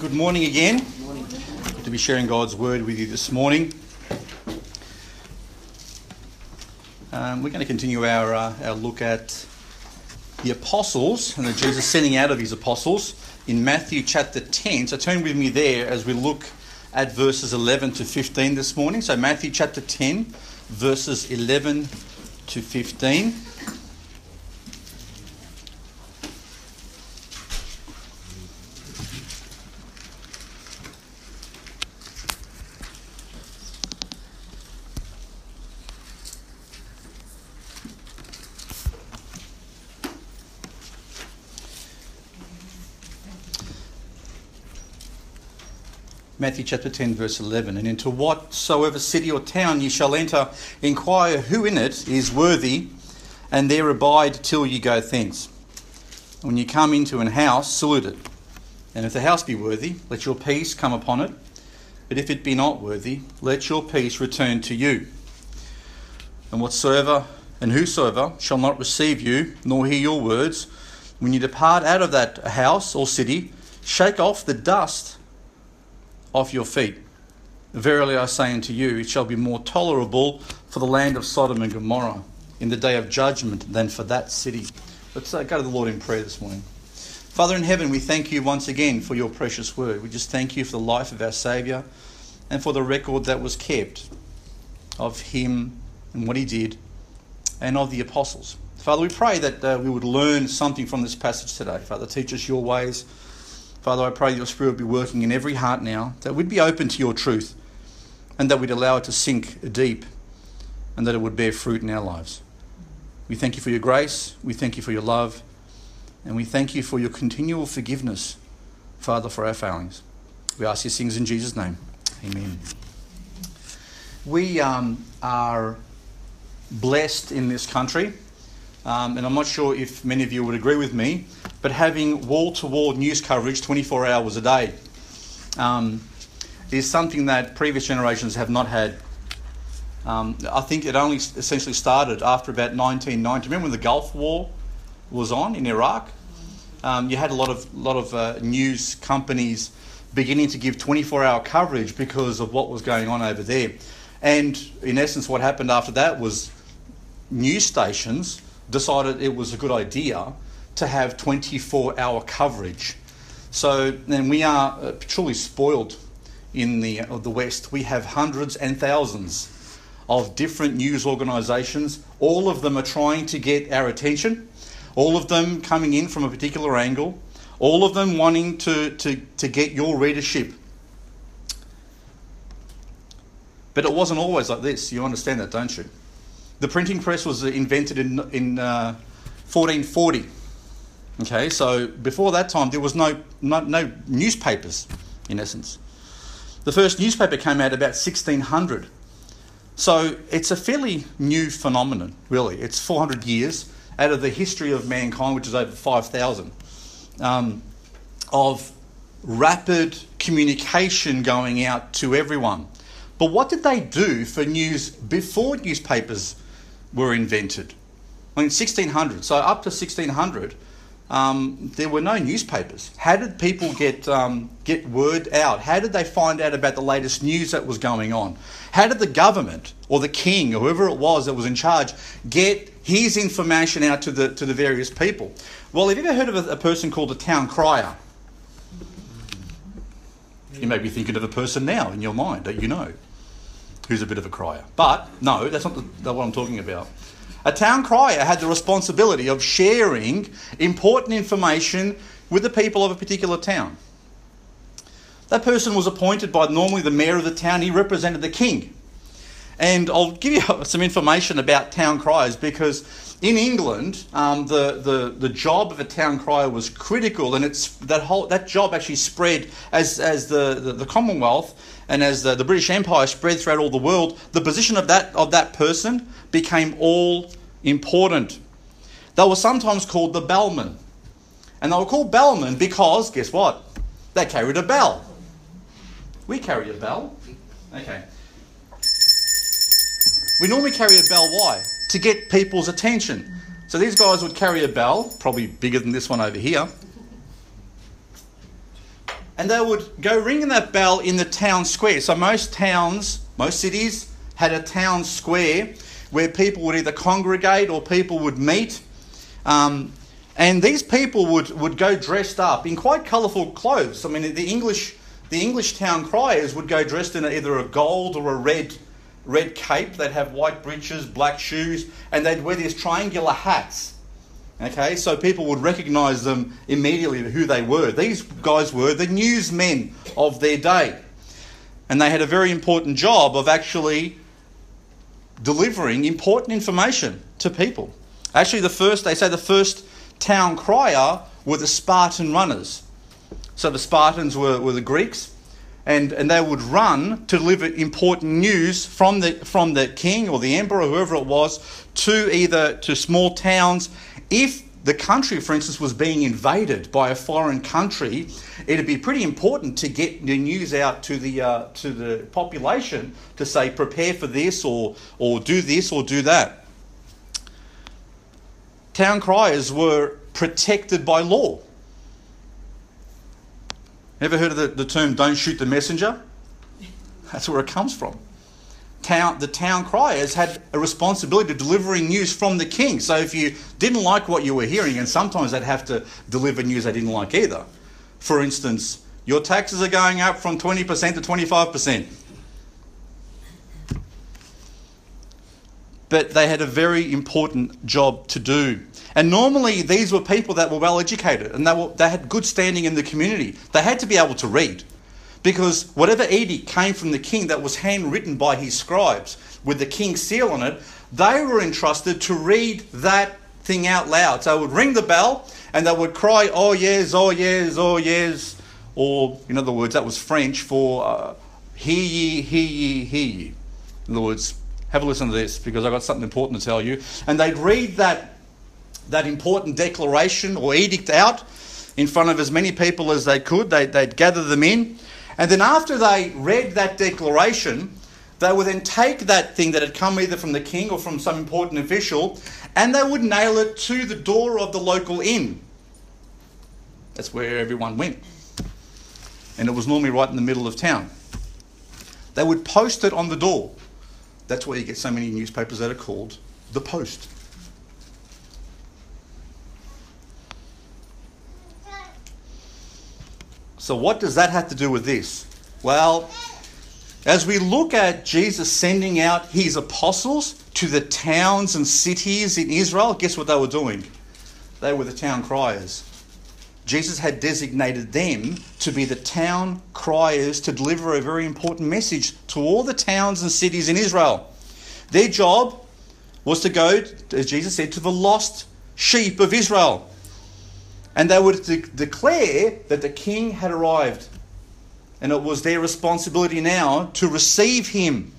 Good morning again. Good to be sharing God's word with you this morning. Um, we're going to continue our, uh, our look at the apostles and the Jesus sending out of his apostles in Matthew chapter 10. So turn with me there as we look at verses 11 to 15 this morning. So Matthew chapter 10, verses 11 to 15. Matthew chapter 10, verse 11. And into whatsoever city or town ye shall enter, inquire who in it is worthy, and there abide till ye go thence. When ye come into an house, salute it. And if the house be worthy, let your peace come upon it. But if it be not worthy, let your peace return to you. And whatsoever and whosoever shall not receive you, nor hear your words, when you depart out of that house or city, shake off the dust off your feet. Verily I say unto you, it shall be more tolerable for the land of Sodom and Gomorrah in the day of judgment than for that city. Let's uh, go to the Lord in prayer this morning. Father in heaven, we thank you once again for your precious word. We just thank you for the life of our Saviour and for the record that was kept of him and what he did and of the apostles. Father, we pray that uh, we would learn something from this passage today. Father, teach us your ways Father, I pray your Spirit would be working in every heart now, that we'd be open to your truth, and that we'd allow it to sink deep, and that it would bear fruit in our lives. We thank you for your grace, we thank you for your love, and we thank you for your continual forgiveness, Father, for our failings. We ask these things in Jesus' name. Amen. We um, are blessed in this country, um, and I'm not sure if many of you would agree with me but having wall to wall news coverage 24 hours a day um, is something that previous generations have not had. Um, I think it only essentially started after about 1990. Remember when the Gulf War was on in Iraq? Um, you had a lot of lot of uh, news companies beginning to give 24-hour coverage because of what was going on over there. And in essence, what happened after that was news stations decided it was a good idea to have 24 hour coverage. So then we are uh, truly spoiled in the, uh, the West. We have hundreds and thousands of different news organisations. All of them are trying to get our attention, all of them coming in from a particular angle, all of them wanting to, to, to get your readership. But it wasn't always like this. You understand that, don't you? The printing press was invented in, in uh, 1440. Okay, so before that time, there was no, no, no newspapers, in essence. The first newspaper came out about 1600. So it's a fairly new phenomenon, really. It's 400 years out of the history of mankind, which is over 5,000, um, of rapid communication going out to everyone. But what did they do for news before newspapers were invented? I mean, 1600. So up to 1600, um, there were no newspapers. How did people get um, get word out? How did they find out about the latest news that was going on? How did the government or the king or whoever it was that was in charge get his information out to the to the various people? Well, have you ever heard of a, a person called a town crier? You may be thinking of a person now in your mind that you know who's a bit of a crier. But no, that's not the, what I'm talking about. A town crier had the responsibility of sharing important information with the people of a particular town. That person was appointed by normally the mayor of the town, he represented the king. And I'll give you some information about town criers because in England, um, the, the, the job of a town crier was critical, and it's, that, whole, that job actually spread as, as the, the, the Commonwealth and as the, the British Empire spread throughout all the world. The position of that, of that person became all important. They were sometimes called the bellmen. And they were called bellmen because, guess what? They carried a bell. We carry a bell. Okay. We normally carry a bell, why? To get people's attention. So these guys would carry a bell, probably bigger than this one over here. and they would go ringing that bell in the town square. So most towns, most cities had a town square where people would either congregate or people would meet. Um, and these people would, would go dressed up in quite colourful clothes. I mean, the English, the English town criers would go dressed in either a gold or a red, red cape. They'd have white breeches, black shoes, and they'd wear these triangular hats. Okay, so people would recognise them immediately who they were. These guys were the newsmen of their day. And they had a very important job of actually delivering important information to people. Actually, the first, they say the first town crier were the Spartan runners. So the Spartans were, were the Greeks, and, and they would run to deliver important news from the, from the king or the emperor, whoever it was, to either to small towns. If the country, for instance, was being invaded by a foreign country, it'd be pretty important to get the news out to the uh, to the population to say prepare for this or or do this or do that. Town criers were protected by law. Ever heard of the, the term don't shoot the messenger? That's where it comes from. Town, the town criers had a responsibility to delivering news from the king. So if you didn't like what you were hearing, and sometimes they'd have to deliver news they didn't like either. For instance, your taxes are going up from 20% to 25%. but they had a very important job to do. And normally, these were people that were well educated and they, were, they had good standing in the community. They had to be able to read because whatever edict came from the king that was handwritten by his scribes with the king's seal on it, they were entrusted to read that thing out loud. So they would ring the bell and they would cry, oh yes, oh yes, oh yes, or in other words, that was French for uh, hear ye, hear ye, hear ye. In other words, have a listen to this because I've got something important to tell you. And they'd read that, that important declaration or edict out in front of as many people as they could. They, they'd gather them in. And then after they read that declaration, they would then take that thing that had come either from the king or from some important official and they would nail it to the door of the local inn. That's where everyone went. And it was normally right in the middle of town. They would post it on the door. That's why you get so many newspapers that are called The Post. So, what does that have to do with this? Well, as we look at Jesus sending out his apostles to the towns and cities in Israel, guess what they were doing? They were the town criers. Jesus had designated them to be the town criers to deliver a very important message to all the towns and cities in Israel. Their job was to go, as Jesus said, to the lost sheep of Israel. And they would de- declare that the king had arrived. And it was their responsibility now to receive him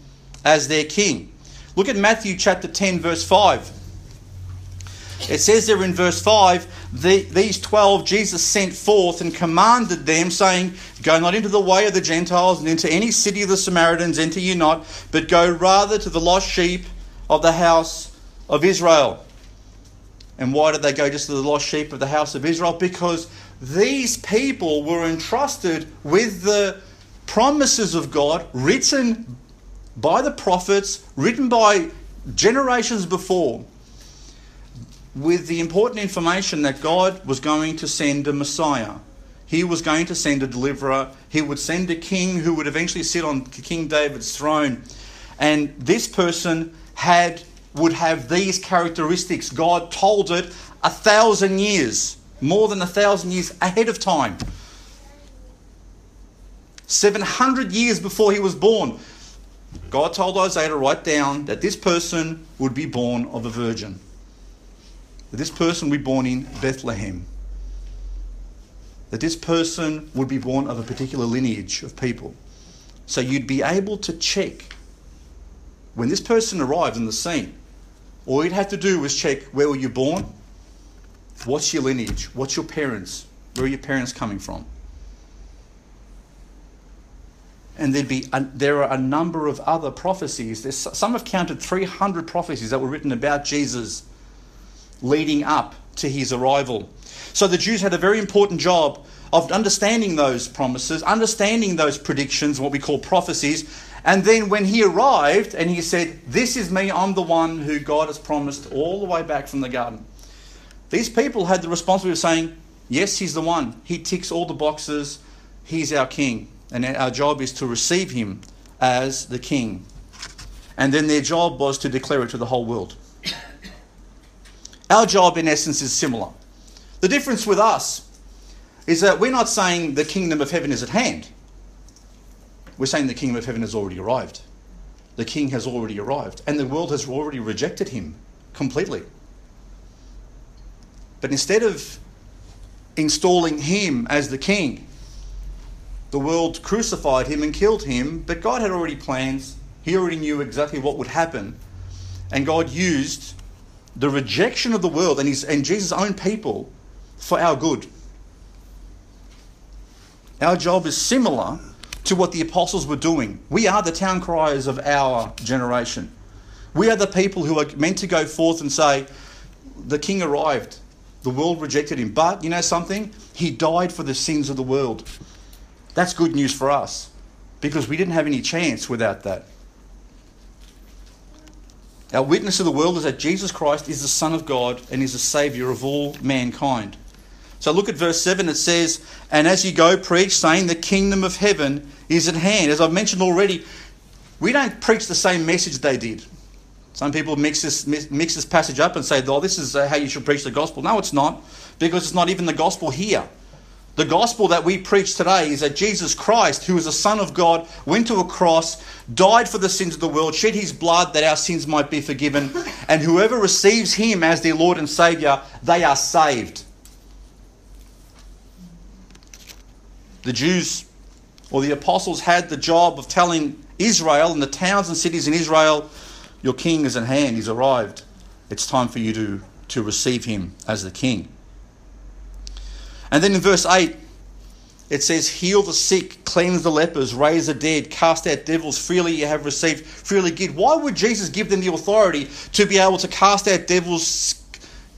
as their king. Look at Matthew chapter 10, verse 5. It says there in verse 5 the, these 12 Jesus sent forth and commanded them, saying, Go not into the way of the Gentiles and into any city of the Samaritans enter you not, but go rather to the lost sheep of the house of Israel. And why did they go just to the lost sheep of the house of Israel? Because these people were entrusted with the promises of God written by the prophets, written by generations before with the important information that God was going to send a Messiah. He was going to send a deliverer. He would send a king who would eventually sit on King David's throne. And this person had would have these characteristics. God told it a thousand years, more than a thousand years ahead of time. 700 years before he was born, God told Isaiah to write down that this person would be born of a virgin that this person would be born in Bethlehem, that this person would be born of a particular lineage of people. So you'd be able to check when this person arrived in the scene. All you'd have to do was check where were you born? What's your lineage? What's your parents? Where are your parents coming from? And there'd be a, there are a number of other prophecies. There's, some have counted 300 prophecies that were written about Jesus leading up to his arrival. So the Jews had a very important job of understanding those promises, understanding those predictions, what we call prophecies. And then when he arrived and he said, This is me, I'm the one who God has promised all the way back from the garden. These people had the responsibility of saying, Yes, he's the one. He ticks all the boxes. He's our king. And our job is to receive him as the king. And then their job was to declare it to the whole world. Our job, in essence, is similar. The difference with us is that we're not saying the kingdom of heaven is at hand. We're saying the kingdom of heaven has already arrived. The king has already arrived, and the world has already rejected him completely. But instead of installing him as the king, the world crucified him and killed him, but God had already plans. He already knew exactly what would happen. And God used the rejection of the world and, his, and Jesus' own people for our good. Our job is similar to what the apostles were doing. We are the town criers of our generation. We are the people who are meant to go forth and say, The king arrived. The world rejected him. But you know something? He died for the sins of the world. That's good news for us because we didn't have any chance without that. Our witness to the world is that Jesus Christ is the Son of God and is the Saviour of all mankind. So look at verse 7. It says, And as you go, preach, saying, The kingdom of heaven is at hand. As I've mentioned already, we don't preach the same message they did. Some people mix this, mix this passage up and say, oh, this is uh, how you should preach the gospel. No, it's not, because it's not even the gospel here. The gospel that we preach today is that Jesus Christ, who is the Son of God, went to a cross, died for the sins of the world, shed his blood that our sins might be forgiven, and whoever receives him as their Lord and Saviour, they are saved. The Jews or the apostles had the job of telling Israel and the towns and cities in Israel, Your king is at hand, he's arrived. It's time for you to, to receive him as the king. And then in verse 8, it says, Heal the sick, cleanse the lepers, raise the dead, cast out devils, freely you have received, freely give. Why would Jesus give them the authority to be able to cast out devils,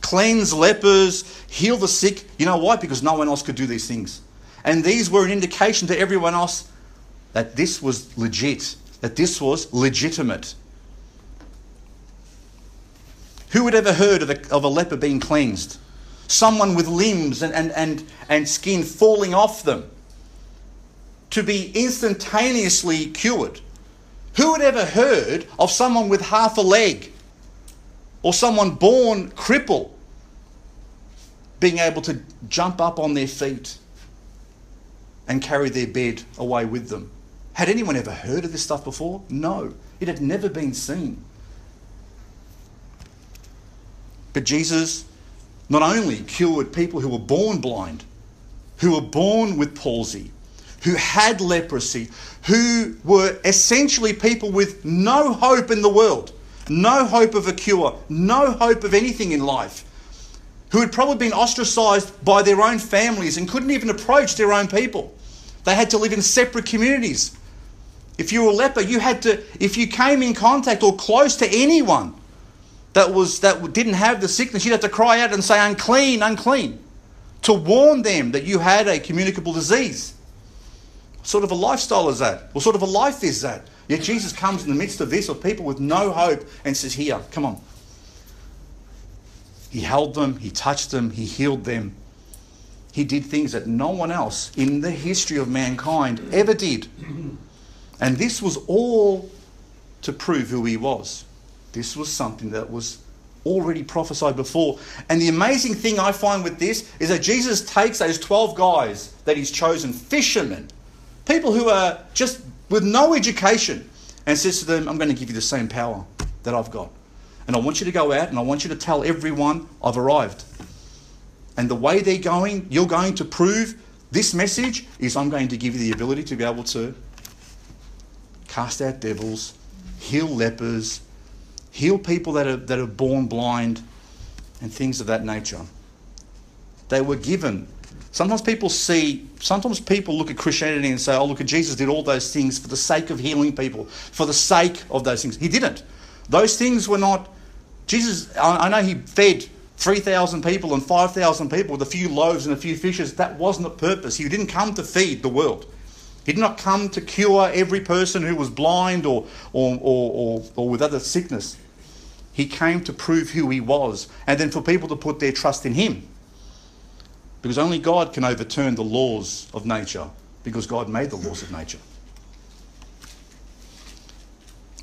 cleanse lepers, heal the sick? You know why? Because no one else could do these things. And these were an indication to everyone else that this was legit, that this was legitimate. Who had ever heard of a, of a leper being cleansed? Someone with limbs and, and, and, and skin falling off them to be instantaneously cured. Who had ever heard of someone with half a leg or someone born crippled being able to jump up on their feet and carry their bed away with them. Had anyone ever heard of this stuff before? No, it had never been seen. But Jesus not only cured people who were born blind, who were born with palsy, who had leprosy, who were essentially people with no hope in the world, no hope of a cure, no hope of anything in life, who had probably been ostracized by their own families and couldn't even approach their own people. They had to live in separate communities. If you were a leper, you had to, if you came in contact or close to anyone that was that didn't have the sickness, you'd have to cry out and say, unclean, unclean, to warn them that you had a communicable disease. What sort of a lifestyle is that? What sort of a life is that? Yet Jesus comes in the midst of this, of people with no hope, and says, Here, come on. He held them, he touched them, he healed them. He did things that no one else in the history of mankind ever did. And this was all to prove who he was. This was something that was already prophesied before. And the amazing thing I find with this is that Jesus takes those 12 guys that he's chosen, fishermen, people who are just with no education, and says to them, I'm going to give you the same power that I've got. And I want you to go out and I want you to tell everyone I've arrived. And the way they're going, you're going to prove this message is I'm going to give you the ability to be able to cast out devils, heal lepers, heal people that are, that are born blind, and things of that nature. They were given. Sometimes people see, sometimes people look at Christianity and say, oh, look at Jesus did all those things for the sake of healing people, for the sake of those things. He didn't. Those things were not, Jesus, I know he fed 3,000 people and 5,000 people with a few loaves and a few fishes, that wasn't the purpose. He didn't come to feed the world. He did not come to cure every person who was blind or, or, or, or, or with other sickness. He came to prove who he was and then for people to put their trust in him. Because only God can overturn the laws of nature, because God made the laws of nature.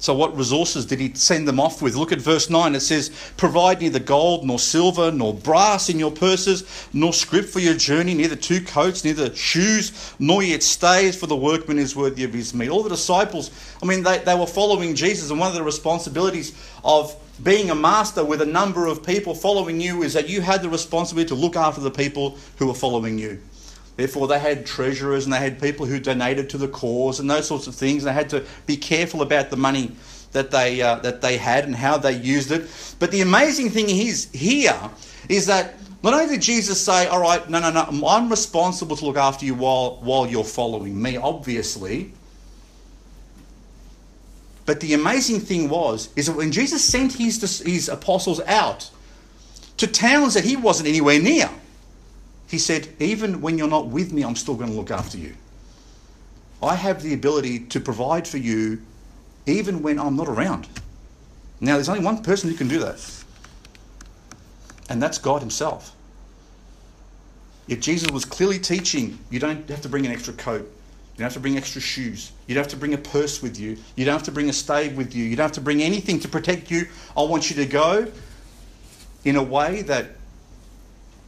So, what resources did he send them off with? Look at verse 9. It says, Provide neither gold, nor silver, nor brass in your purses, nor scrip for your journey, neither two coats, neither shoes, nor yet stays, for the workman is worthy of his meat. All the disciples, I mean, they, they were following Jesus, and one of the responsibilities of being a master with a number of people following you is that you had the responsibility to look after the people who were following you. Therefore, they had treasurers and they had people who donated to the cause and those sorts of things. They had to be careful about the money that they, uh, that they had and how they used it. But the amazing thing is here is that not only did Jesus say, All right, no, no, no, I'm responsible to look after you while, while you're following me, obviously. But the amazing thing was, is that when Jesus sent his, his apostles out to towns that he wasn't anywhere near, he said, Even when you're not with me, I'm still going to look after you. I have the ability to provide for you even when I'm not around. Now, there's only one person who can do that, and that's God Himself. Yet Jesus was clearly teaching you don't have to bring an extra coat. You don't have to bring extra shoes. You don't have to bring a purse with you. You don't have to bring a stave with you. You don't have to bring anything to protect you. I want you to go in a way that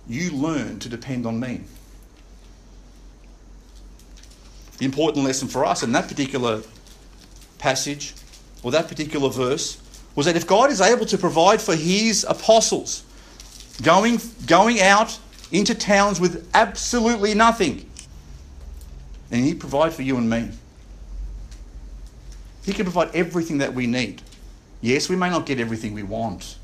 you learn to depend on me. The important lesson for us in that particular passage, or that particular verse, was that if God is able to provide for his apostles, going, going out into towns with absolutely nothing, then he provide for you and me. He can provide everything that we need. Yes, we may not get everything we want,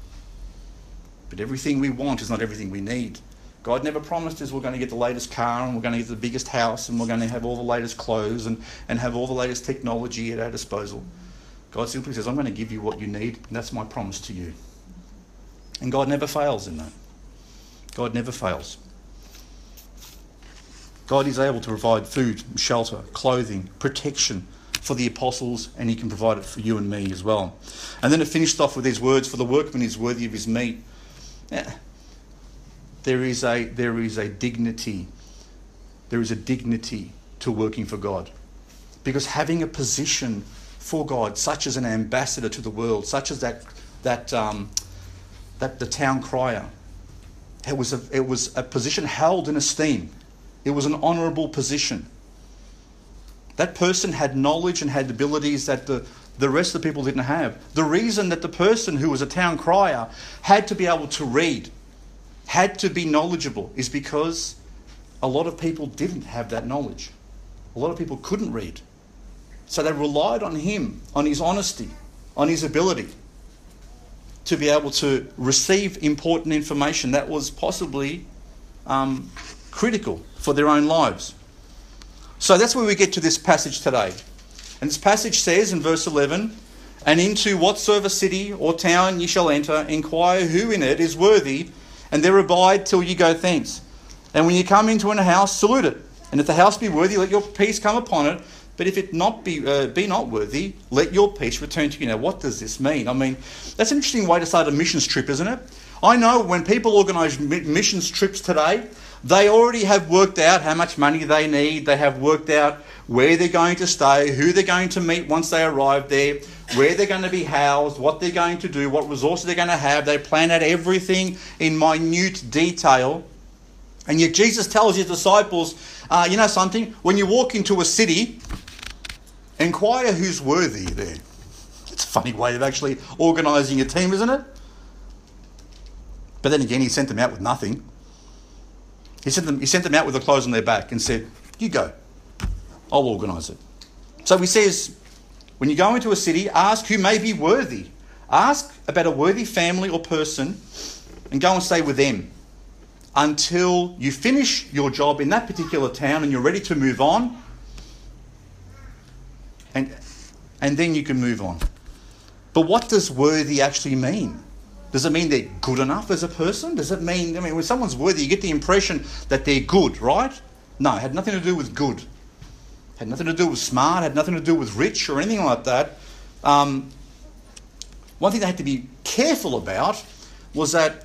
but everything we want is not everything we need. God never promised us we're going to get the latest car and we're going to get the biggest house and we're going to have all the latest clothes and, and have all the latest technology at our disposal. God simply says, I'm going to give you what you need, and that's my promise to you. And God never fails in that. God never fails. God is able to provide food, shelter, clothing, protection for the apostles, and He can provide it for you and me as well. And then it finished off with these words For the workman is worthy of his meat. Yeah there is a, there is a dignity. There is a dignity to working for God. Because having a position for God, such as an ambassador to the world, such as that, that, um, that the town crier, it was, a, it was a position held in esteem. It was an honourable position. That person had knowledge and had abilities that the, the rest of the people didn't have. The reason that the person who was a town crier had to be able to read, had to be knowledgeable is because a lot of people didn't have that knowledge. A lot of people couldn't read. So they relied on him, on his honesty, on his ability to be able to receive important information that was possibly um, critical for their own lives. So that's where we get to this passage today. And this passage says in verse 11, And into whatsoever city or town ye shall enter, inquire who in it is worthy and there abide till you go thence. And when you come into a house, salute it. And if the house be worthy, let your peace come upon it. But if it not be uh, be not worthy, let your peace return to you. Now, what does this mean? I mean, that's an interesting way to start a missions trip, isn't it? I know when people organise missions trips today, they already have worked out how much money they need. They have worked out where they're going to stay, who they're going to meet once they arrive there, where they're going to be housed, what they're going to do, what resources they're going to have. They plan out everything in minute detail. And yet Jesus tells his disciples, uh, you know something? When you walk into a city, inquire who's worthy there. It's a funny way of actually organising a team, isn't it? But then again, he sent them out with nothing. He sent them, he sent them out with the clothes on their back and said, You go. I'll organise it. So he says, when you go into a city, ask who may be worthy. Ask about a worthy family or person and go and stay with them until you finish your job in that particular town and you're ready to move on. And, and then you can move on. But what does worthy actually mean? Does it mean they're good enough as a person? Does it mean, I mean, when someone's worthy, you get the impression that they're good, right? No, it had nothing to do with good. Had nothing to do with smart, had nothing to do with rich or anything like that. Um, one thing they had to be careful about was that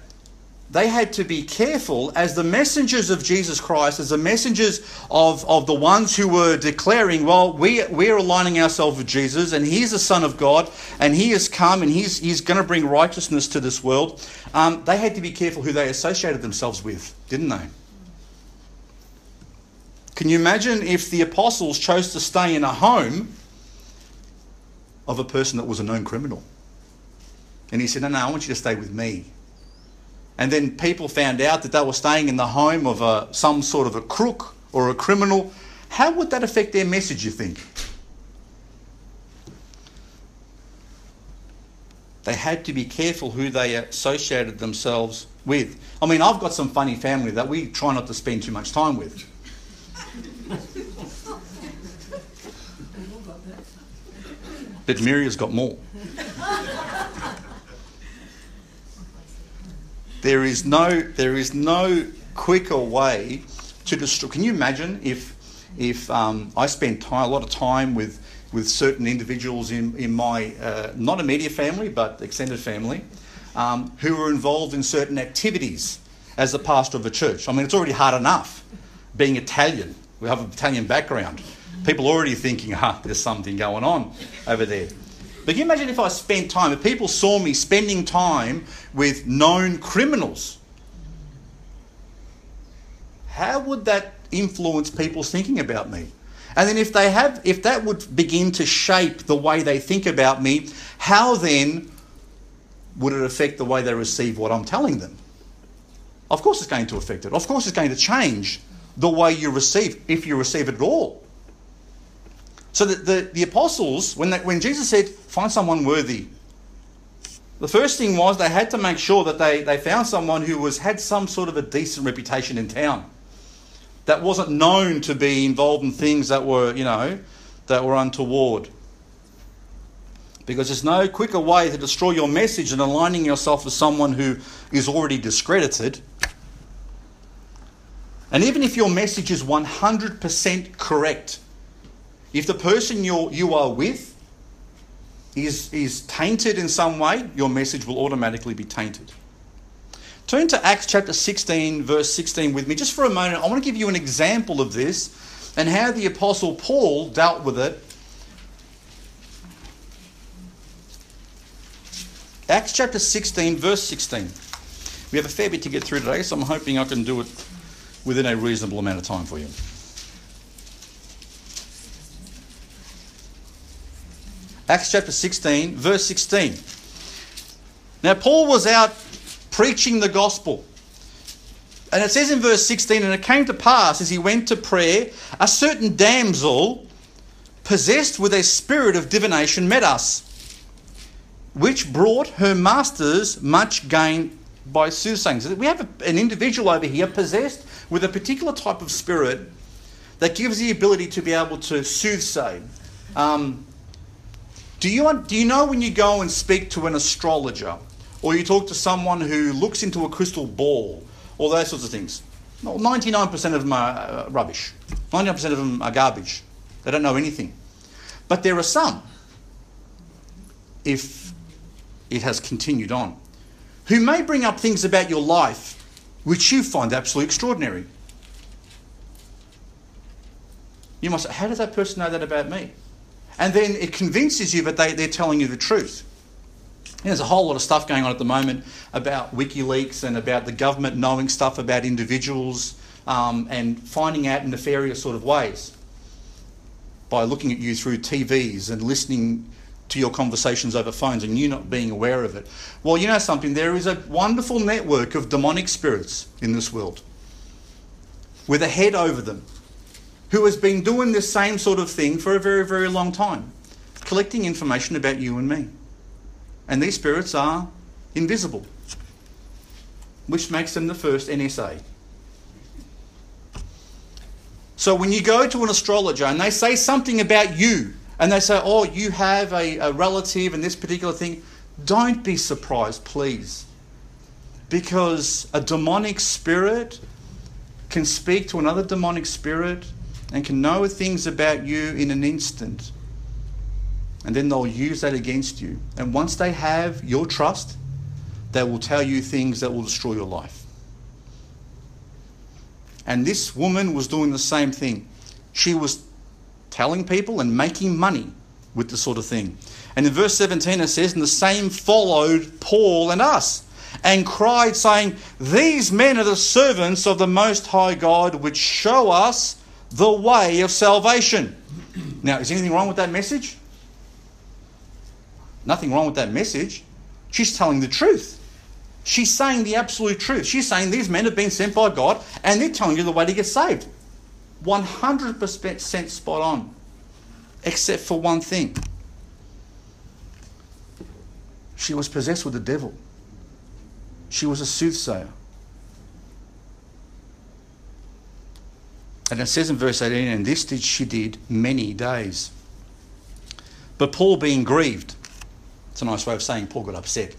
they had to be careful as the messengers of Jesus Christ, as the messengers of, of the ones who were declaring, well, we, we're aligning ourselves with Jesus, and He's the Son of God, and He has come, and He's, he's going to bring righteousness to this world. Um, they had to be careful who they associated themselves with, didn't they? Can you imagine if the apostles chose to stay in a home of a person that was a known criminal? And he said, No, no, I want you to stay with me and then people found out that they were staying in the home of a, some sort of a crook or a criminal, how would that affect their message, you think? They had to be careful who they associated themselves with. I mean, I've got some funny family that we try not to spend too much time with. But Miriam's got more. There is no, there is no quicker way to destroy. Can you imagine if, if um, I spent time, a lot of time with, with certain individuals in, in my, uh, not immediate family, but extended family, um, who were involved in certain activities as a pastor of a church? I mean, it's already hard enough being Italian. We have an Italian background. People already thinking, ah, there's something going on over there. But can you imagine if I spent time, if people saw me spending time with known criminals? How would that influence people's thinking about me? And then if they have if that would begin to shape the way they think about me, how then would it affect the way they receive what I'm telling them? Of course it's going to affect it. Of course it's going to change the way you receive, if you receive it at all. So the, the, the apostles, when, they, when Jesus said, find someone worthy, the first thing was they had to make sure that they, they found someone who was had some sort of a decent reputation in town. That wasn't known to be involved in things that were, you know, that were untoward. Because there's no quicker way to destroy your message than aligning yourself with someone who is already discredited. And even if your message is 100% correct, if the person you're, you are with is, is tainted in some way, your message will automatically be tainted. Turn to Acts chapter 16, verse 16 with me just for a moment. I want to give you an example of this and how the Apostle Paul dealt with it. Acts chapter 16, verse 16. We have a fair bit to get through today, so I'm hoping I can do it within a reasonable amount of time for you. Acts chapter 16, verse 16. Now, Paul was out preaching the gospel. And it says in verse 16, and it came to pass as he went to prayer, a certain damsel possessed with a spirit of divination met us, which brought her masters much gain by soothsaying. So we have an individual over here possessed with a particular type of spirit that gives the ability to be able to soothsay. Um, do you, do you know when you go and speak to an astrologer or you talk to someone who looks into a crystal ball or those sorts of things? 99% of them are uh, rubbish. 99% of them are garbage. They don't know anything. But there are some, if it has continued on, who may bring up things about your life which you find absolutely extraordinary. You must say, How does that person know that about me? And then it convinces you that they, they're telling you the truth. There's a whole lot of stuff going on at the moment about WikiLeaks and about the government knowing stuff about individuals um, and finding out in nefarious sort of ways by looking at you through TVs and listening to your conversations over phones and you not being aware of it. Well, you know something, there is a wonderful network of demonic spirits in this world with a head over them who has been doing this same sort of thing for a very, very long time, collecting information about you and me. And these spirits are invisible, which makes them the first NSA. So when you go to an astrologer and they say something about you, and they say, oh, you have a, a relative and this particular thing, don't be surprised, please. because a demonic spirit can speak to another demonic spirit and can know things about you in an instant. And then they'll use that against you. And once they have your trust, they will tell you things that will destroy your life. And this woman was doing the same thing. She was telling people and making money with the sort of thing. And in verse 17 it says, And the same followed Paul and us, and cried, saying, These men are the servants of the Most High God, which show us the way of salvation. Now, is anything wrong with that message? Nothing wrong with that message. She's telling the truth. She's saying the absolute truth. She's saying these men have been sent by God and they're telling you the way to get saved. 100% spot on, except for one thing. She was possessed with the devil, she was a soothsayer. And it says in verse 18, and this did she did many days. But Paul being grieved, it's a nice way of saying Paul got upset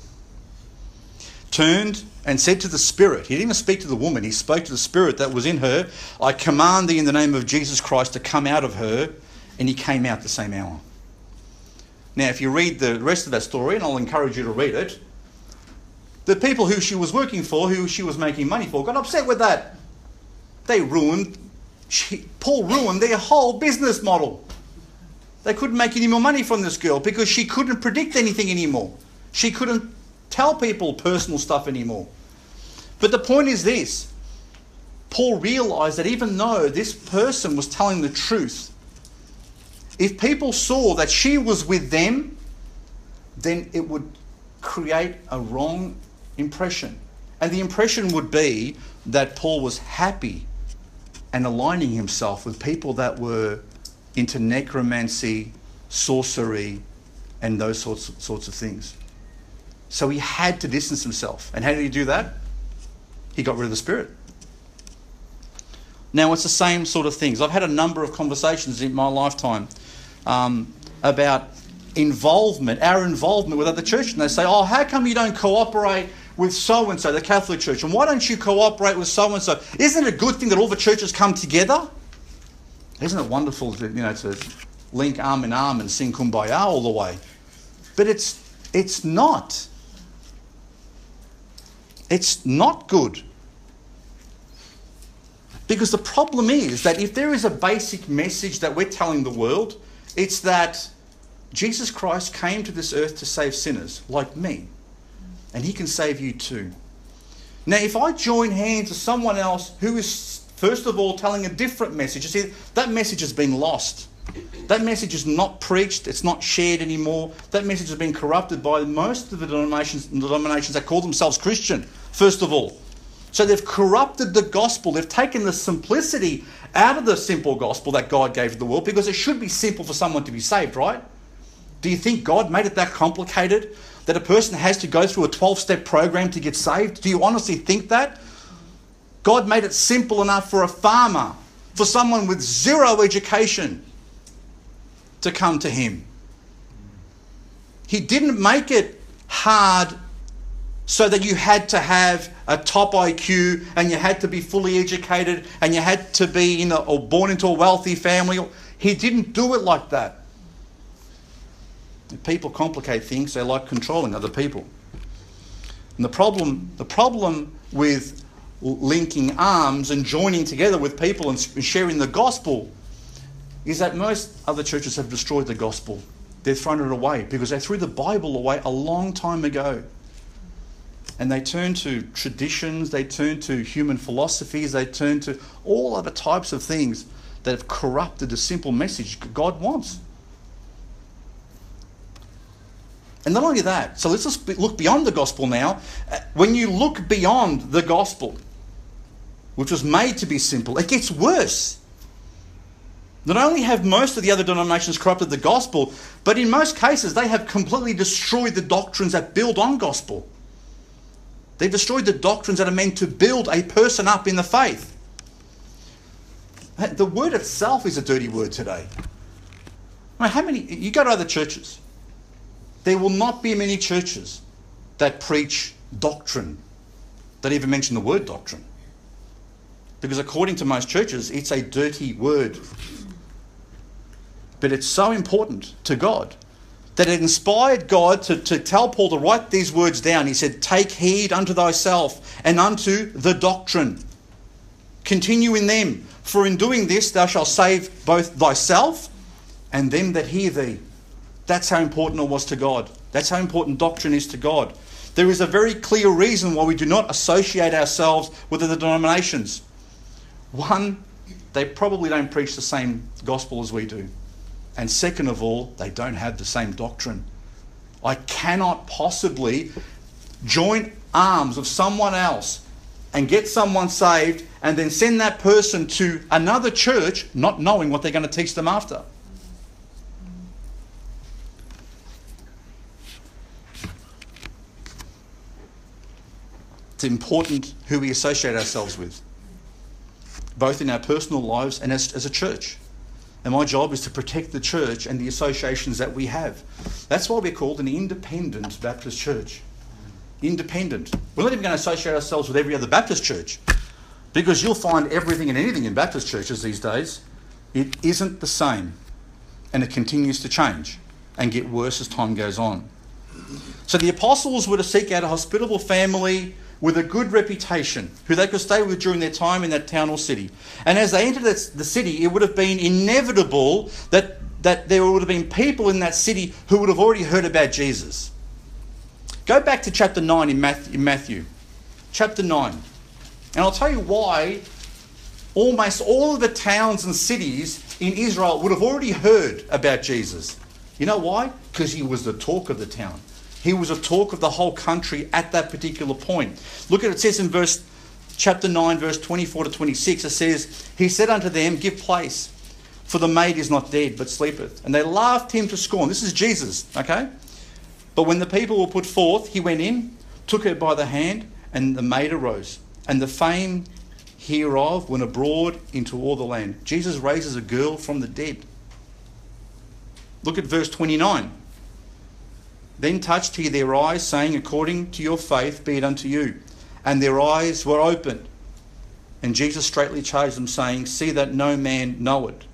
turned and said to the Spirit, he didn't even speak to the woman, he spoke to the Spirit that was in her, I command thee in the name of Jesus Christ to come out of her. And he came out the same hour. Now, if you read the rest of that story, and I'll encourage you to read it, the people who she was working for, who she was making money for, got upset with that. They ruined, she, Paul ruined their whole business model. They couldn't make any more money from this girl because she couldn't predict anything anymore. She couldn't tell people personal stuff anymore. But the point is this Paul realized that even though this person was telling the truth, if people saw that she was with them, then it would create a wrong impression. And the impression would be that Paul was happy and aligning himself with people that were into necromancy, sorcery, and those sorts, sorts of things. So he had to distance himself. And how did he do that? He got rid of the spirit. Now, it's the same sort of things. I've had a number of conversations in my lifetime um, about involvement, our involvement with other churches. And they say, Oh, how come you don't cooperate with so and so, the Catholic Church? And why don't you cooperate with so and so? Isn't it a good thing that all the churches come together? Isn't it wonderful to, you know, to link arm in arm and sing kumbaya all the way? But it's, it's not. It's not good. Because the problem is that if there is a basic message that we're telling the world, it's that Jesus Christ came to this earth to save sinners like me. And he can save you too. Now, if I join hands with someone else who is, first of all, telling a different message, you see, that message has been lost. That message is not preached, it's not shared anymore. That message has been corrupted by most of the denominations, denominations that call themselves Christian, first of all. So they've corrupted the gospel. They've taken the simplicity out of the simple gospel that God gave to the world because it should be simple for someone to be saved, right? Do you think God made it that complicated that a person has to go through a 12 step program to get saved? Do you honestly think that? God made it simple enough for a farmer, for someone with zero education, to come to Him. He didn't make it hard so that you had to have a top IQ and you had to be fully educated and you had to be in a, or born into a wealthy family. He didn't do it like that. People complicate things, they like controlling other people. And the problem, the problem with linking arms and joining together with people and sharing the gospel is that most other churches have destroyed the gospel. They've thrown it away because they threw the Bible away a long time ago. And they turn to traditions, they turn to human philosophies, they turn to all other types of things that have corrupted the simple message God wants. And not only that, so let's just look beyond the gospel now. Uh, when you look beyond the gospel, which was made to be simple, it gets worse. Not only have most of the other denominations corrupted the gospel, but in most cases they have completely destroyed the doctrines that build on gospel. They've destroyed the doctrines that are meant to build a person up in the faith. The word itself is a dirty word today. I mean, how many you go to other churches? There will not be many churches that preach doctrine. that even mention the word doctrine. Because according to most churches, it's a dirty word. But it's so important to God that it inspired God to, to tell Paul to write these words down. He said, Take heed unto thyself and unto the doctrine. Continue in them, for in doing this thou shalt save both thyself and them that hear thee. That's how important it was to God. That's how important doctrine is to God. There is a very clear reason why we do not associate ourselves with the denominations. One, they probably don't preach the same gospel as we do. And second of all, they don't have the same doctrine. I cannot possibly join arms with someone else and get someone saved and then send that person to another church not knowing what they're going to teach them after. It's important who we associate ourselves with, both in our personal lives and as, as a church. And my job is to protect the church and the associations that we have. That's why we're called an independent Baptist church. Independent. We're not even going to associate ourselves with every other Baptist church because you'll find everything and anything in Baptist churches these days. It isn't the same and it continues to change and get worse as time goes on. So the apostles were to seek out a hospitable family with a good reputation, who they could stay with during their time in that town or city. And as they entered the city, it would have been inevitable that, that there would have been people in that city who would have already heard about Jesus. Go back to chapter 9 in Matthew. In Matthew. Chapter 9. And I'll tell you why almost all of the towns and cities in Israel would have already heard about Jesus. You know why? Because he was the talk of the town. He was a talk of the whole country at that particular point. Look at it, says in verse chapter 9, verse 24 to 26, it says, He said unto them, Give place, for the maid is not dead, but sleepeth. And they laughed him to scorn. This is Jesus, okay? But when the people were put forth, he went in, took her by the hand, and the maid arose. And the fame hereof went abroad into all the land. Jesus raises a girl from the dead. Look at verse 29. Then touched he their eyes, saying, According to your faith be it unto you. And their eyes were opened. And Jesus straightly charged them, saying, See that no man know it.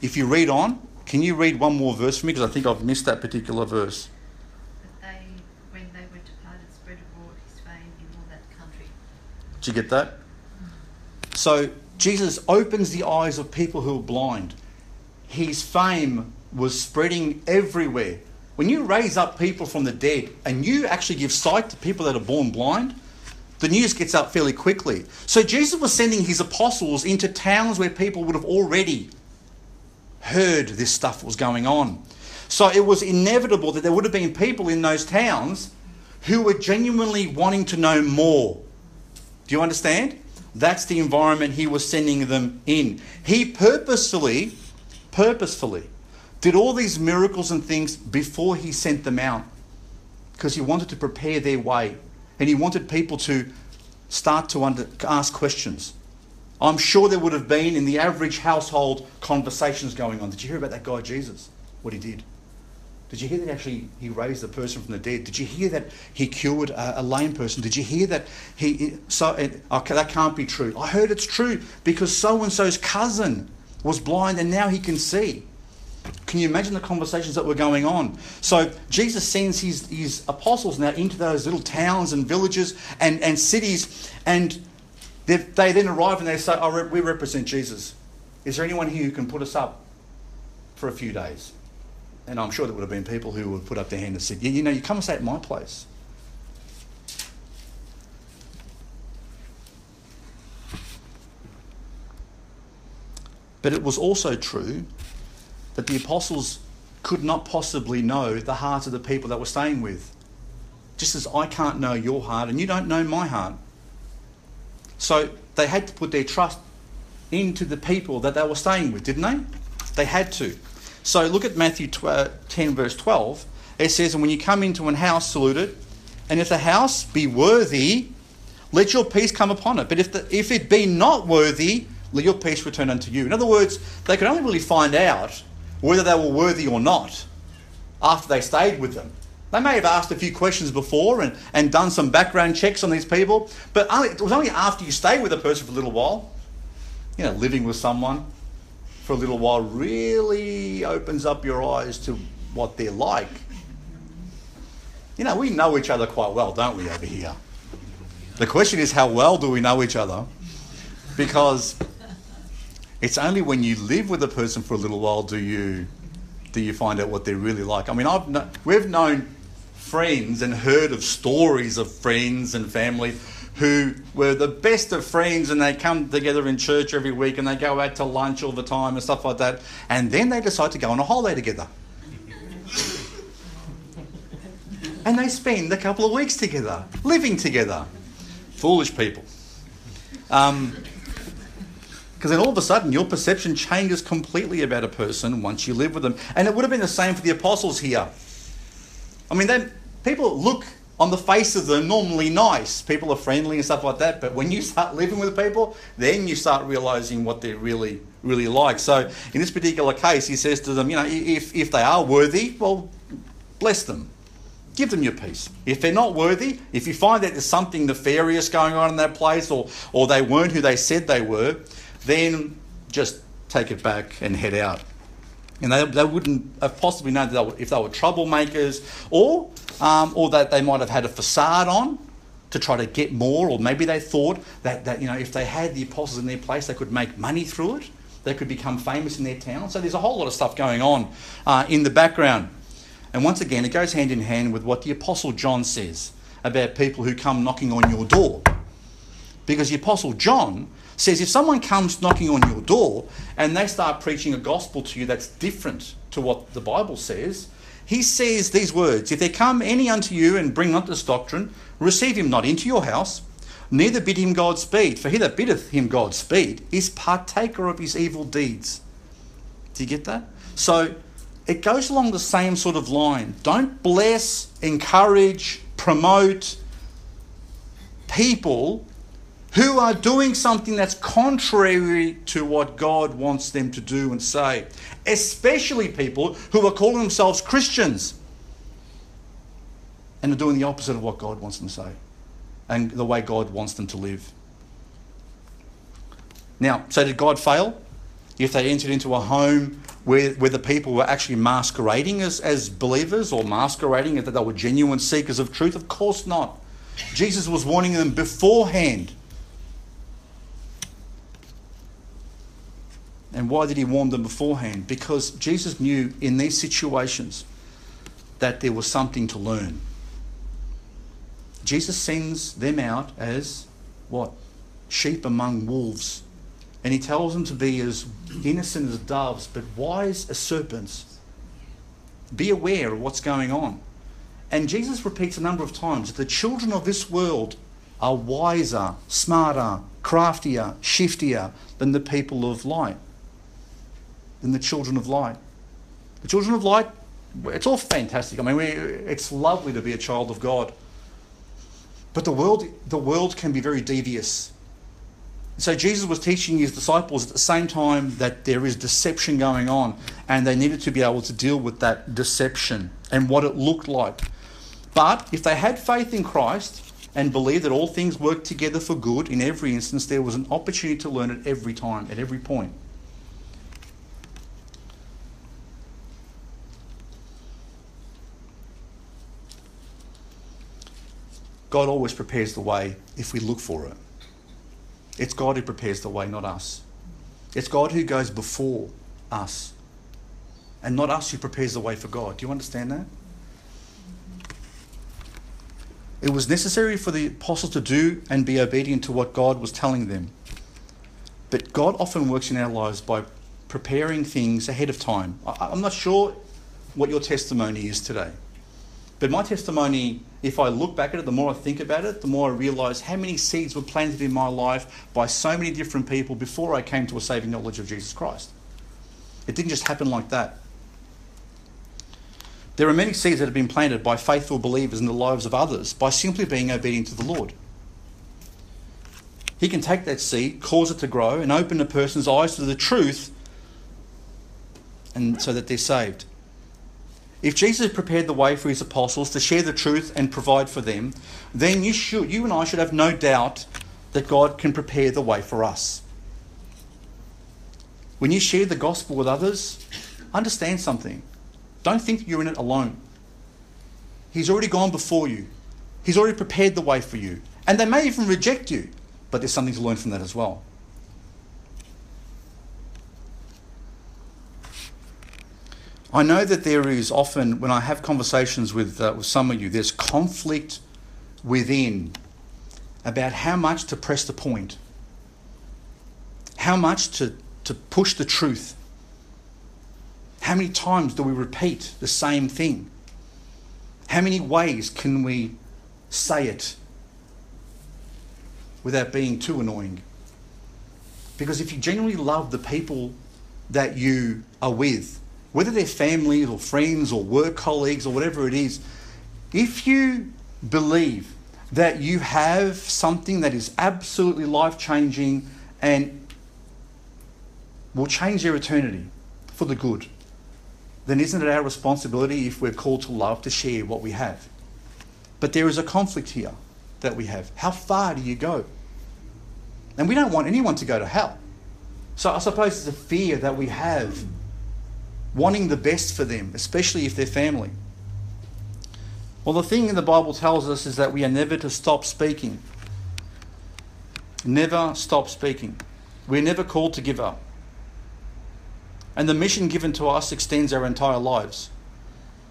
If you read on, can you read one more verse for me? Because I think I've missed that particular verse. But they, when they were departed, spread abroad his fame in all that country. Did you get that? So Jesus opens the eyes of people who are blind. His fame was spreading everywhere. When you raise up people from the dead and you actually give sight to people that are born blind, the news gets out fairly quickly. So Jesus was sending his apostles into towns where people would have already heard this stuff was going on. So it was inevitable that there would have been people in those towns who were genuinely wanting to know more. Do you understand? That's the environment he was sending them in. He purposefully, purposefully did all these miracles and things before he sent them out because he wanted to prepare their way and he wanted people to start to under, ask questions. I'm sure there would have been in the average household conversations going on. Did you hear about that guy Jesus? What he did? Did you hear that actually he raised a person from the dead? Did you hear that he cured a, a lame person? Did you hear that he so okay, that can't be true. I heard it's true because so and so's cousin was blind and now he can see. Can you imagine the conversations that were going on? So Jesus sends his, his apostles now into those little towns and villages and, and cities, and they they then arrive and they say, oh, we represent Jesus. Is there anyone here who can put us up for a few days? And I'm sure there would have been people who would put up their hand and said, yeah, you know, you come and stay at my place. But it was also true that the apostles could not possibly know the hearts of the people that were staying with. Just as I can't know your heart and you don't know my heart. So they had to put their trust into the people that they were staying with, didn't they? They had to. So look at Matthew uh, 10, verse 12. It says, And when you come into an house, salute it. And if the house be worthy, let your peace come upon it. But if, the, if it be not worthy, let your peace return unto you. In other words, they could only really find out whether they were worthy or not after they stayed with them. They may have asked a few questions before and, and done some background checks on these people, but only, it was only after you stay with a person for a little while, you know, living with someone for a little while really opens up your eyes to what they're like. You know, we know each other quite well, don't we, over here? The question is, how well do we know each other? Because it's only when you live with a person for a little while do you do you find out what they're really like. I mean, I've we've known friends and heard of stories of friends and family who were the best of friends and they come together in church every week and they go out to lunch all the time and stuff like that. And then they decide to go on a holiday together. and they spend a couple of weeks together, living together. Foolish people. Um, because then all of a sudden your perception changes completely about a person once you live with them. And it would have been the same for the apostles here. I mean, they, people look on the face of them normally nice. People are friendly and stuff like that. But when you start living with people, then you start realizing what they're really, really like. So in this particular case, he says to them, you know, if, if they are worthy, well, bless them. Give them your peace. If they're not worthy, if you find that there's something nefarious going on in that place or, or they weren't who they said they were, then just take it back and head out. And they, they wouldn't have possibly known that they were, if they were troublemakers or, um, or that they might have had a facade on to try to get more, or maybe they thought that, that you know, if they had the apostles in their place, they could make money through it. They could become famous in their town. So there's a whole lot of stuff going on uh, in the background. And once again, it goes hand in hand with what the Apostle John says about people who come knocking on your door. Because the Apostle John says if someone comes knocking on your door and they start preaching a gospel to you that's different to what the Bible says, he says these words If there come any unto you and bring not this doctrine, receive him not into your house, neither bid him Godspeed. For he that biddeth him Godspeed is partaker of his evil deeds. Do you get that? So it goes along the same sort of line. Don't bless, encourage, promote people who are doing something that's contrary to what God wants them to do and say, especially people who are calling themselves Christians and are doing the opposite of what God wants them to say and the way God wants them to live. Now, so did God fail? If they entered into a home where, where the people were actually masquerading as, as believers or masquerading that they were genuine seekers of truth? Of course not. Jesus was warning them beforehand And why did he warn them beforehand? Because Jesus knew in these situations that there was something to learn. Jesus sends them out as what? Sheep among wolves. And he tells them to be as innocent as doves, but wise as serpents. Be aware of what's going on. And Jesus repeats a number of times that the children of this world are wiser, smarter, craftier, shiftier than the people of light than the children of light. The children of light, it's all fantastic. I mean, we, it's lovely to be a child of God. But the world, the world can be very devious. So Jesus was teaching his disciples at the same time that there is deception going on, and they needed to be able to deal with that deception and what it looked like. But if they had faith in Christ and believed that all things work together for good in every instance, there was an opportunity to learn at every time, at every point. God always prepares the way if we look for it. It's God who prepares the way, not us. It's God who goes before us, and not us who prepares the way for God. Do you understand that? It was necessary for the apostles to do and be obedient to what God was telling them. But God often works in our lives by preparing things ahead of time. I'm not sure what your testimony is today. But my testimony, if I look back at it, the more I think about it, the more I realise how many seeds were planted in my life by so many different people before I came to a saving knowledge of Jesus Christ. It didn't just happen like that. There are many seeds that have been planted by faithful believers in the lives of others by simply being obedient to the Lord. He can take that seed, cause it to grow, and open a person's eyes to the truth, and so that they're saved. If Jesus prepared the way for his apostles to share the truth and provide for them, then you should you and I should have no doubt that God can prepare the way for us. When you share the gospel with others, understand something. Don't think you're in it alone. He's already gone before you. He's already prepared the way for you. And they may even reject you, but there's something to learn from that as well. I know that there is often, when I have conversations with, uh, with some of you, there's conflict within about how much to press the point, how much to, to push the truth. How many times do we repeat the same thing? How many ways can we say it without being too annoying? Because if you genuinely love the people that you are with, whether they're family or friends or work colleagues or whatever it is, if you believe that you have something that is absolutely life changing and will change their eternity for the good, then isn't it our responsibility, if we're called to love, to share what we have? But there is a conflict here that we have. How far do you go? And we don't want anyone to go to hell. So I suppose it's a fear that we have wanting the best for them, especially if they're family. Well, the thing the Bible tells us is that we are never to stop speaking. Never stop speaking. We're never called to give up. And the mission given to us extends our entire lives.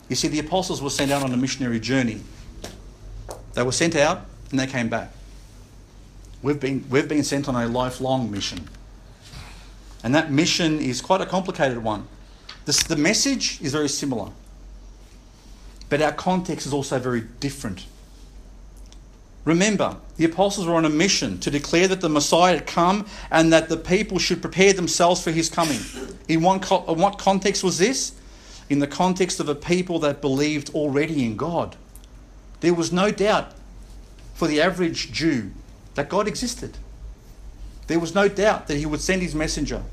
You see, the apostles were sent out on a missionary journey. They were sent out and they came back. We've been, we've been sent on a lifelong mission. And that mission is quite a complicated one. This, the message is very similar, but our context is also very different. Remember, the apostles were on a mission to declare that the Messiah had come and that the people should prepare themselves for his coming. In, one, in what context was this? In the context of a people that believed already in God. There was no doubt for the average Jew that God existed. There was no doubt that he would send his messenger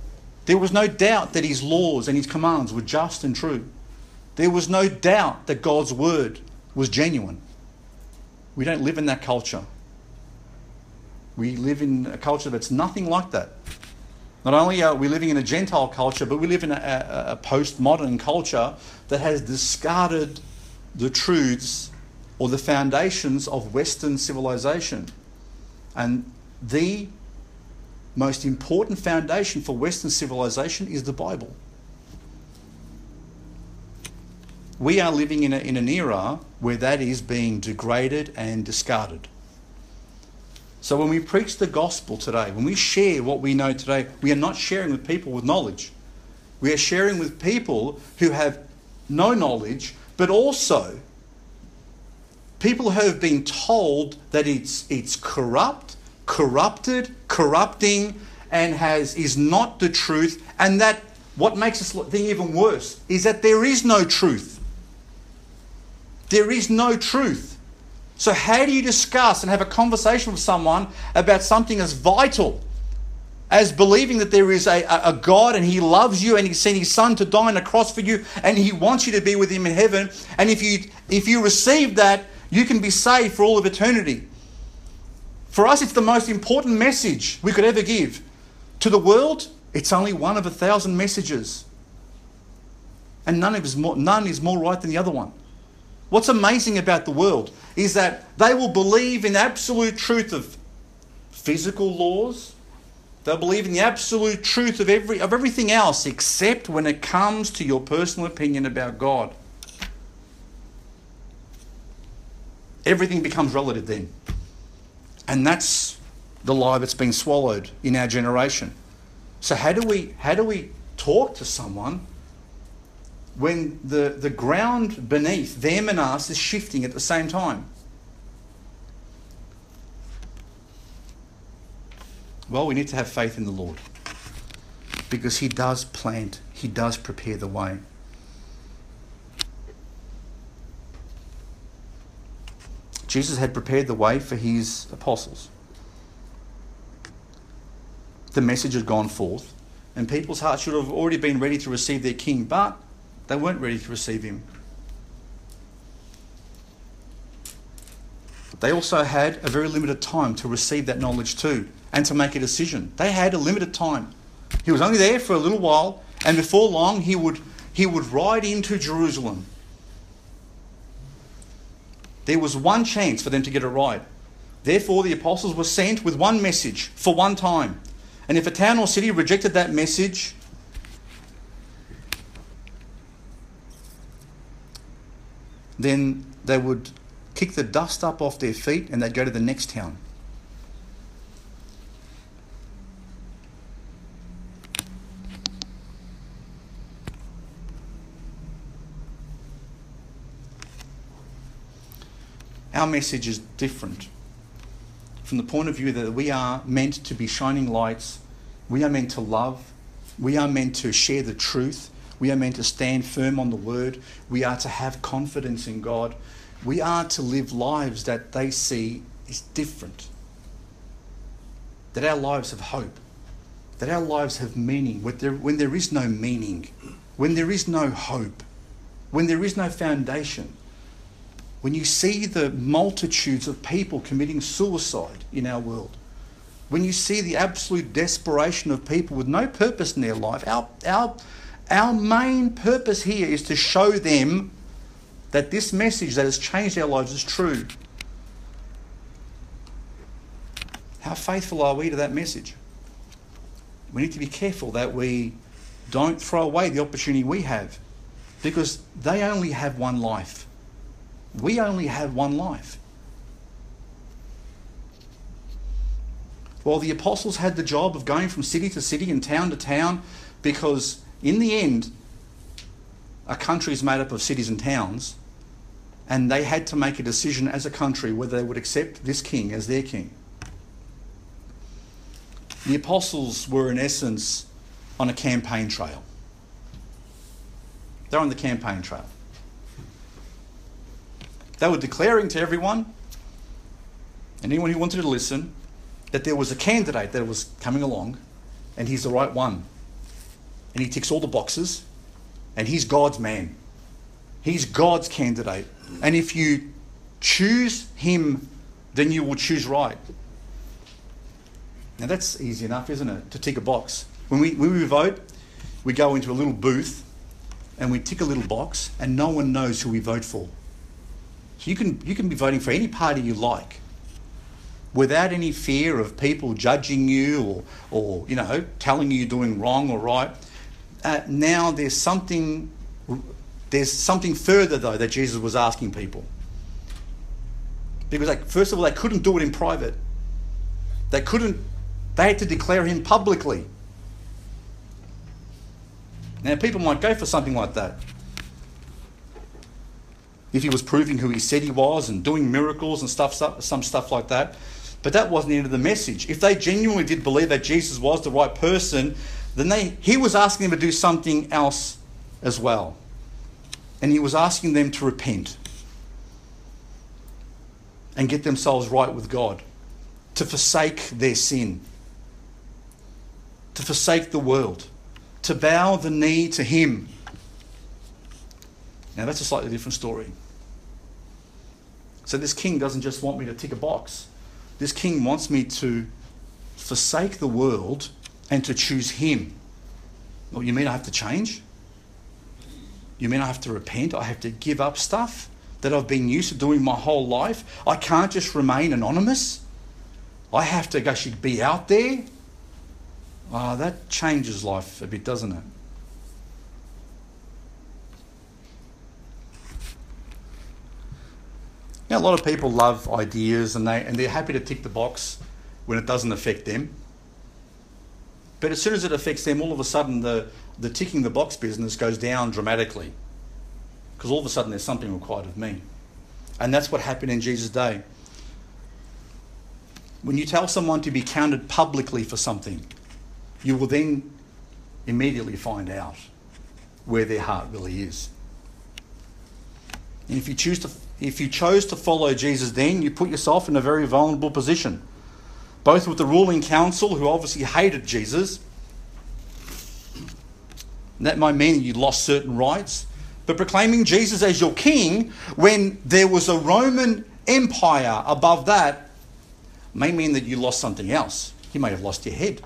there was no doubt that his laws and his commands were just and true. There was no doubt that God's word was genuine. We don't live in that culture. We live in a culture that's nothing like that. Not only are we living in a Gentile culture, but we live in a, a, a postmodern culture that has discarded the truths or the foundations of Western civilization. And the most important foundation for Western civilization is the Bible. We are living in, a, in an era where that is being degraded and discarded. So when we preach the gospel today, when we share what we know today, we are not sharing with people with knowledge. We are sharing with people who have no knowledge, but also people who have been told that it's, it's corrupt, corrupted, corrupting, and has is not the truth, and that what makes this thing even worse is that there is no truth. There is no truth. So, how do you discuss and have a conversation with someone about something as vital as believing that there is a, a, God and He loves you and He sent His Son to die on a cross for you and He wants you to be with Him in heaven? And if you, if you receive that, you can be saved for all of eternity. For us, it's the most important message we could ever give. To the world, it's only one of a thousand messages. And none, is more, none is more right than the other one. What's amazing about the world is that they will believe in absolute truth of physical laws. They'll believe in the absolute truth of, every, of everything else except when it comes to your personal opinion about God. Everything becomes relative then. And that's the lie that's been swallowed in our generation. So how do we how do we talk to someone when the, the ground beneath them and us is shifting at the same time? Well, we need to have faith in the Lord because He does plant, He does prepare the way. Jesus had prepared the way for his apostles. The message had gone forth, and people's hearts should have already been ready to receive their king, but they weren't ready to receive him. They also had a very limited time to receive that knowledge too and to make a decision. They had a limited time. He was only there for a little while, and before long he would he would ride into Jerusalem there was one chance for them to get it right. Therefore, the apostles were sent with one message for one time. And if a town or city rejected that message, then they would kick the dust up off their feet and they'd go to the next town. Our message is different from the point of view that we are meant to be shining lights, we are meant to love, we are meant to share the truth, we are meant to stand firm on the word, we are to have confidence in God, we are to live lives that they see is different. That our lives have hope, that our lives have meaning. When there, when there is no meaning, when there is no hope, when there is no foundation, when you see the multitudes of people committing suicide in our world, when you see the absolute desperation of people with no purpose in their life, our, our, our main purpose here is to show them that this message that has changed our lives is true. How faithful are we to that message? We need to be careful that we don't throw away the opportunity we have because they only have one life. We only have one life. Well, the apostles had the job of going from city to city and town to town because, in the end, a country is made up of cities and towns, and they had to make a decision as a country whether they would accept this king as their king. The apostles were, in essence, on a campaign trail. They're on the campaign trail. They were declaring to everyone, and anyone who wanted to listen, that there was a candidate that was coming along, and he's the right one. And he ticks all the boxes, and he's God's man. He's God's candidate. And if you choose him, then you will choose right. Now that's easy enough, isn't it? To tick a box. When we, when we vote, we go into a little booth and we tick a little box, and no one knows who we vote for. So you can, you can be voting for any party you like without any fear of people judging you or, or you know, telling you you're doing wrong or right. Uh, now there's something, there's something further though that Jesus was asking people. Because first of all, they couldn't do it in private. They couldn't, they had to declare him publicly. Now people might go for something like that if he was proving who he said he was and doing miracles and stuff, some stuff like that. But that wasn't the end of the message. If they genuinely did believe that Jesus was the right person, then they, he was asking them to do something else as well. And he was asking them to repent and get themselves right with God, to forsake their sin, to forsake the world, to bow the knee to him. Now, that's a slightly different story. So this king doesn't just want me to tick a box. This king wants me to forsake the world and to choose him. Well, you mean I have to change? You mean I have to repent? I have to give up stuff that I've been used to doing my whole life? I can't just remain anonymous? I have to actually be out there? Oh, that changes life a bit, doesn't it? Now, a lot of people love ideas and, they, and they're happy to tick the box when it doesn't affect them. But as soon as it affects them, all of a sudden the, the ticking the box business goes down dramatically. Because all of a sudden there's something required of me. And that's what happened in Jesus' day. When you tell someone to be counted publicly for something, you will then immediately find out where their heart really is. And if you choose to if you chose to follow Jesus then, you put yourself in a very vulnerable position. Both with the ruling council, who obviously hated Jesus, that might mean you lost certain rights, but proclaiming Jesus as your king when there was a Roman empire above that may mean that you lost something else. You may have lost your head.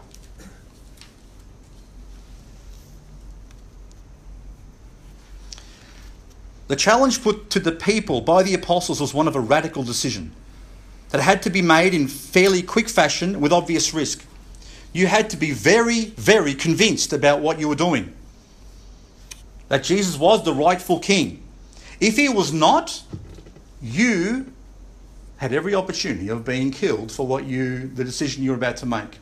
The challenge put to the people by the apostles was one of a radical decision that had to be made in fairly quick fashion with obvious risk. You had to be very, very convinced about what you were doing. That Jesus was the rightful king. If he was not, you had every opportunity of being killed for what you the decision you were about to make.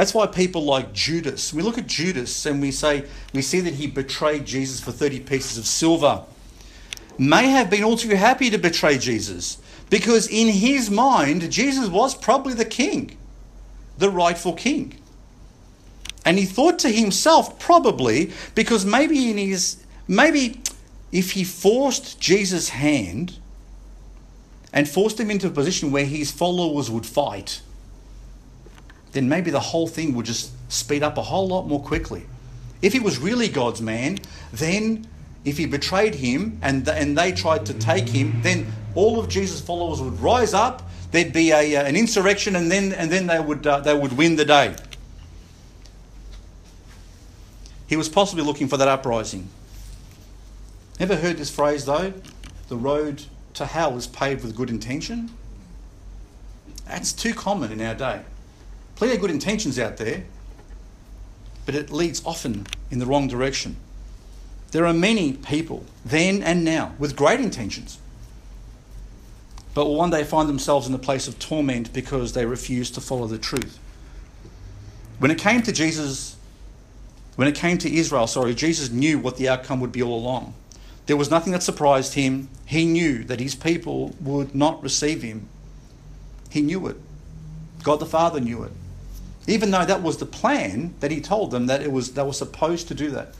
That's why people like Judas, we look at Judas and we say, we see that he betrayed Jesus for 30 pieces of silver. May have been all too happy to betray Jesus because in his mind, Jesus was probably the king, the rightful king. And he thought to himself, probably, because maybe in his, maybe if he forced Jesus' hand and forced him into a position where his followers would fight, then maybe the whole thing would just speed up a whole lot more quickly. If he was really God's man, then if he betrayed him and, and they tried to take him, then all of Jesus' followers would rise up. There'd be a, uh, an insurrection, and then, and then they, would, uh, they would win the day. He was possibly looking for that uprising. Ever heard this phrase, though? The road to hell is paved with good intention? That's too common in our day. Plenty of good intentions out there, but it leads often in the wrong direction. There are many people, then and now, with great intentions, but will one day find themselves in a place of torment because they refuse to follow the truth. When it came to Jesus, when it came to Israel, sorry, Jesus knew what the outcome would be all along. There was nothing that surprised him. He knew that his people would not receive him. He knew it. God the Father knew it even though that was the plan that he told them that it was they were supposed to do that.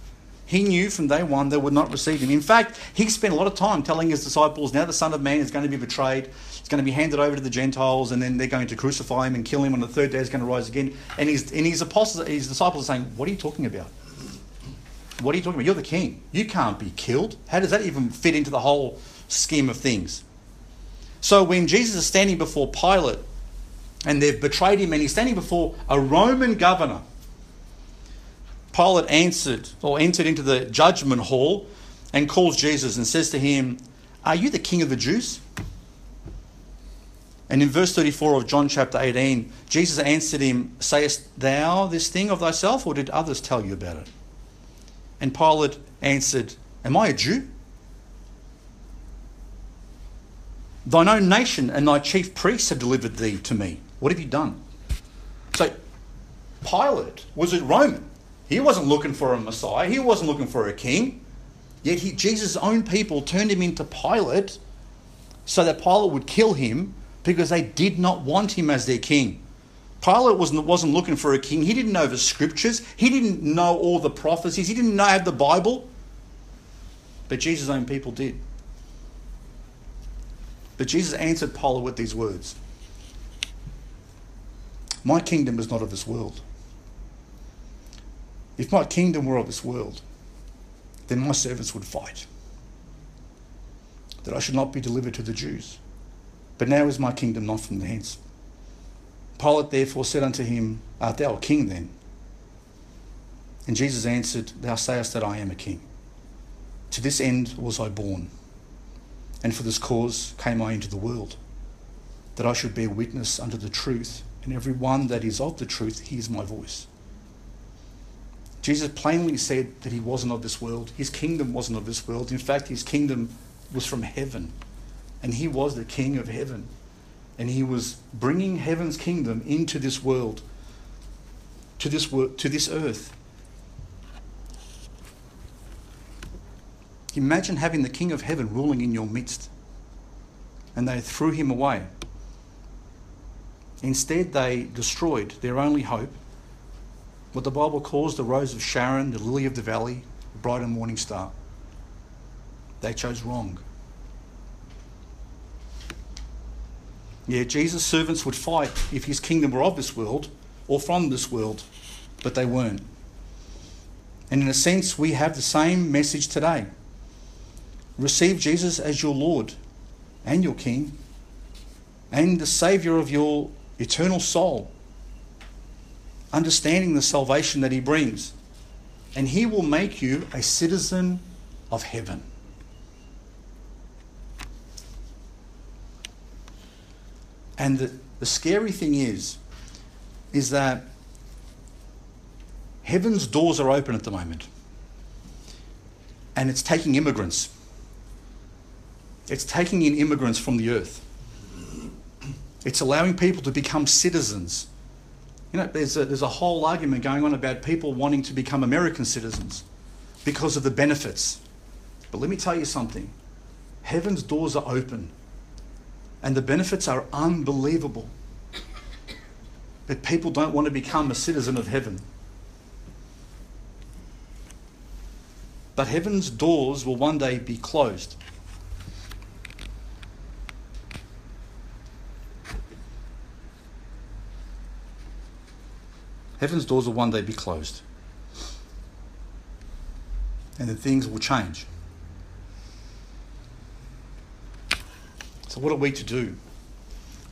He knew from day one they would not receive him. In fact, he spent a lot of time telling his disciples, now the Son of Man is going to be betrayed, it's going to be handed over to the Gentiles, and then they're going to crucify him and kill him, and the third day is going to rise again. And his, and his apostles, his disciples are saying, What are you talking about? What are you talking about? You're the king. You can't be killed. How does that even fit into the whole scheme of things? So when Jesus is standing before Pilate and they've betrayed him, and he's standing before a Roman governor. Pilate answered or entered into the judgment hall and calls Jesus and says to him, Are you the king of the Jews? And in verse 34 of John chapter 18, Jesus answered him, Sayest thou this thing of thyself, or did others tell you about it? And Pilate answered, Am I a Jew? Thine own nation and thy chief priests have delivered thee to me. What have you done? So, Pilate was a Roman. He wasn't looking for a Messiah, he wasn't looking for a king. Yet he, Jesus' own people turned him into Pilate so that Pilate would kill him because they did not want him as their king. Pilate wasn't, wasn't looking for a king. He didn't know the scriptures. He didn't know all the prophecies. He didn't know have the Bible. But Jesus' own people did. But Jesus answered Pilate with these words my kingdom is not of this world. If my kingdom were of this world, then my servants would fight, that I should not be delivered to the Jews. But now is my kingdom not from thence. Pilate therefore said unto him, Art thou a king then? And Jesus answered, Thou sayest that I am a king. To this end was I born, and for this cause came I into the world, that I should bear witness unto the truth and every one that is of the truth hears my voice. Jesus plainly said that he wasn't of this world. His kingdom wasn't of this world. In fact, his kingdom was from heaven. And he was the king of heaven. And he was bringing heaven's kingdom into this world, to this, world, to this earth. Imagine having the king of heaven ruling in your midst. And they threw him away. Instead, they destroyed their only hope, what the Bible calls the rose of Sharon, the lily of the valley, the bright and morning star. They chose wrong. Yeah, Jesus' servants would fight if his kingdom were of this world or from this world, but they weren't. And in a sense, we have the same message today. receive Jesus as your Lord and your King and the Saviour of your eternal soul, understanding the salvation that He brings. And He will make you a citizen of heaven. And the, the scary thing is, is that heaven's doors are open at the moment. And it's taking immigrants. It's taking in immigrants from the earth. It's allowing people to become citizens. You know, there's a, there's a whole argument going on about people wanting to become American citizens because of the benefits. But let me tell you something heaven's doors are open, and the benefits are unbelievable. But people don't want to become a citizen of heaven. But heaven's doors will one day be closed. Heaven's doors will one day be closed. And then things will change. So, what are we to do?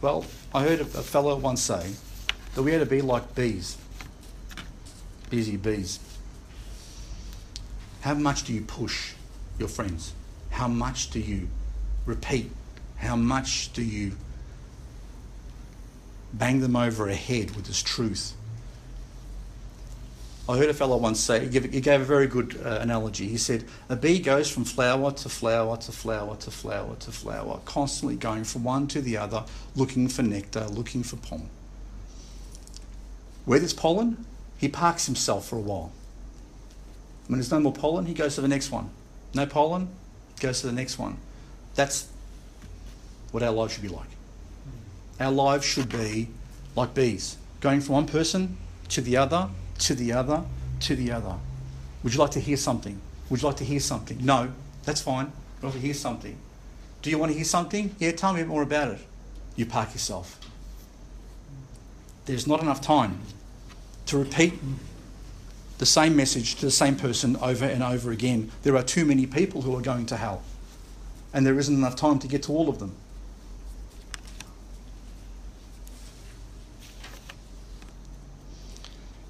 Well, I heard a fellow once say that we had to be like bees, busy bees. How much do you push your friends? How much do you repeat? How much do you bang them over a head with this truth? I heard a fellow once say, he gave, he gave a very good uh, analogy. He said, A bee goes from flower to flower to flower to flower to flower, constantly going from one to the other, looking for nectar, looking for pollen. Where there's pollen, he parks himself for a while. When there's no more pollen, he goes to the next one. No pollen, goes to the next one. That's what our lives should be like. Our lives should be like bees, going from one person to the other, to the other, to the other. Would you like to hear something? Would you like to hear something? No, that's fine. I'd like to hear something. Do you want to hear something? Yeah, tell me more about it. You park yourself. There's not enough time to repeat the same message to the same person over and over again. There are too many people who are going to hell, and there isn't enough time to get to all of them.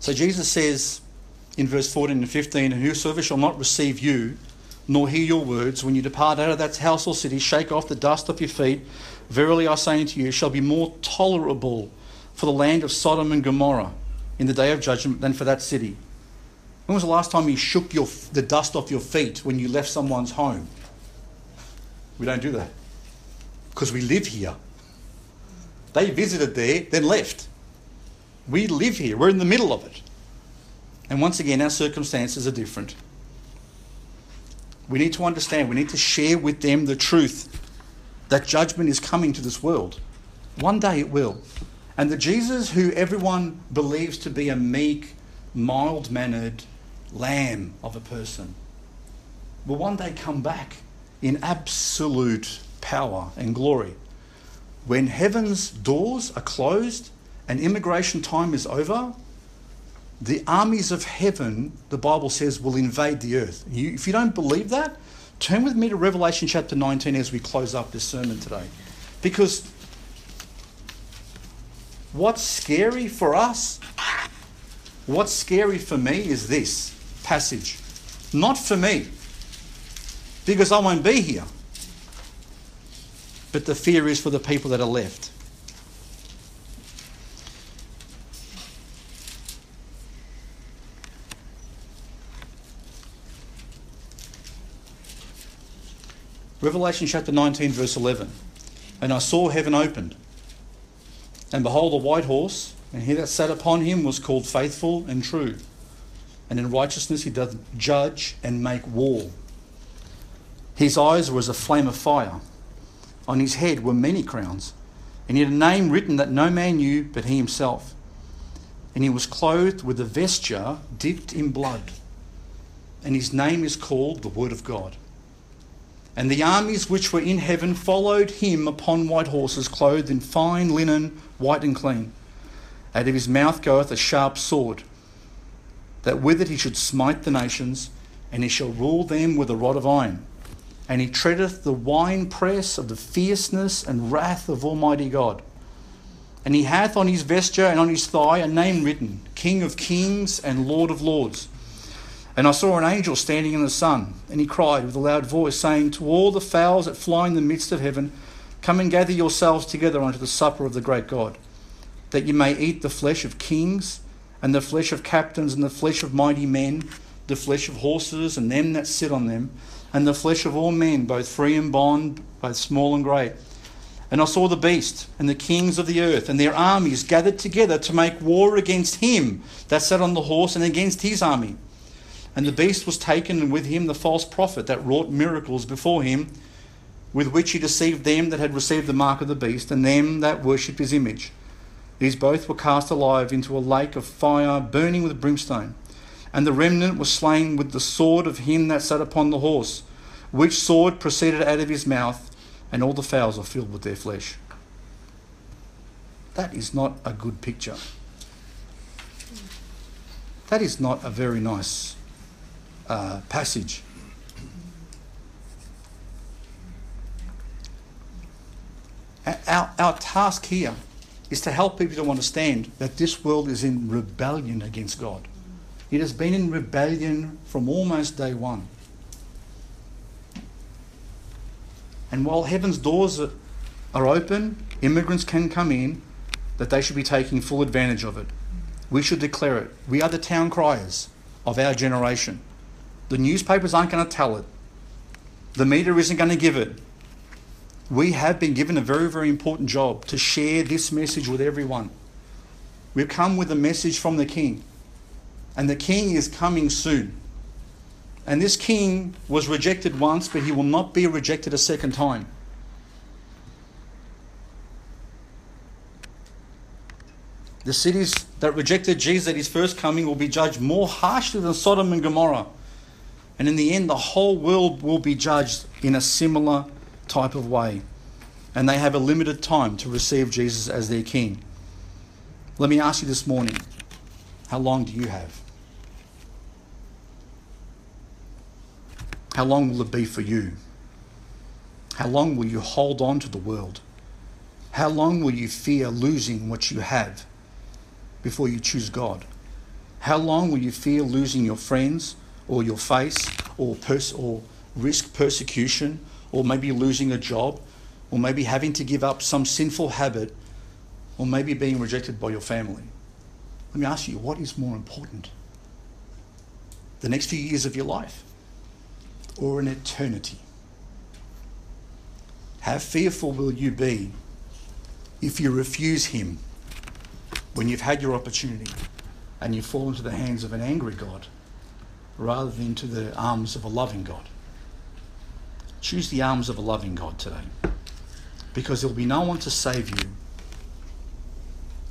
So Jesus says in verse 14 and 15, And whosoever shall not receive you, nor hear your words, when you depart out of that house or city, shake off the dust off your feet. Verily I say unto you, shall be more tolerable for the land of Sodom and Gomorrah in the day of judgment than for that city. When was the last time you shook your, the dust off your feet when you left someone's home? We don't do that because we live here. They visited there, then left. We live here, we're in the middle of it. And once again, our circumstances are different. We need to understand, we need to share with them the truth that judgment is coming to this world. One day it will. And the Jesus who everyone believes to be a meek, mild mannered lamb of a person will one day come back in absolute power and glory. When heaven's doors are closed and immigration time is over, the armies of heaven, the Bible says, will invade the earth. You, if you don't believe that, turn with me to Revelation chapter 19 as we close up this sermon today. Because what's scary for us, what's scary for me is this passage. Not for me, because I won't be here. But the fear is for the people that are left. Revelation chapter 19, verse 11. And I saw heaven opened, and behold, a white horse, and he that sat upon him was called faithful and true. And in righteousness he doth judge and make war. His eyes were as a flame of fire. On his head were many crowns, and he had a name written that no man knew but he himself. And he was clothed with a vesture dipped in blood. And his name is called the Word of God. And the armies which were in heaven followed him upon white horses, clothed in fine linen, white and clean. Out of his mouth goeth a sharp sword, that with it he should smite the nations, and he shall rule them with a rod of iron. and he treadeth the winepress of the fierceness and wrath of Almighty God. And he hath on his vesture and on his thigh a name written King of Kings and Lord of Lords. And I saw an angel standing in the sun, and he cried with a loud voice, saying to all the fowls that fly in the midst of heaven, Come and gather yourselves together unto the supper of the great God, that ye may eat the flesh of kings, and the flesh of captains, and the flesh of mighty men, the flesh of horses, and them that sit on them and the flesh of all men, both free and bond, both small and great. And I saw the beast and the kings of the earth and their armies gathered together to make war against him that sat on the horse and against his army. And the beast was taken, and with him the false prophet that wrought miracles before him, with which he deceived them that had received the mark of the beast and them that worshipped his image. These both were cast alive into a lake of fire burning with brimstone. And the remnant was slain with the sword of him that sat upon the horse, which sword proceeded out of his mouth, and all the fowls are filled with their flesh. That is not a good picture. That is not a very nice uh, passage. Our, our task here is to help people to understand that this world is in rebellion against God. It has been in rebellion from almost day one. And while heaven's doors are open, immigrants can come in, that they should be taking full advantage of it. We should declare it. We are the town criers of our generation. The newspapers aren't going to tell it, the media isn't going to give it. We have been given a very, very important job to share this message with everyone. We've come with a message from the King and the king is coming soon. And this king was rejected once, but he will not be rejected a second time. The cities that rejected Jesus at his first coming will be judged more harshly than Sodom and Gomorrah. And in the end, the whole world will be judged in a similar type of way. And they have a limited time to receive Jesus as their king. Let me ask you this morning how long do you have? How long will it be for you? How long will you hold on to the world? How long will you fear losing what you have before you choose God? How long will you fear losing your friends or your face or, pers- or risk persecution or maybe losing a job or maybe having to give up some sinful habit or maybe being rejected by your family? Let me ask you, what is more important? The next few years of your life? or an eternity. How fearful will you be if you refuse Him when you've had your opportunity and you fall into the hands of an angry God rather than to the arms of a loving God? Choose the arms of a loving God today because there'll be no one to save you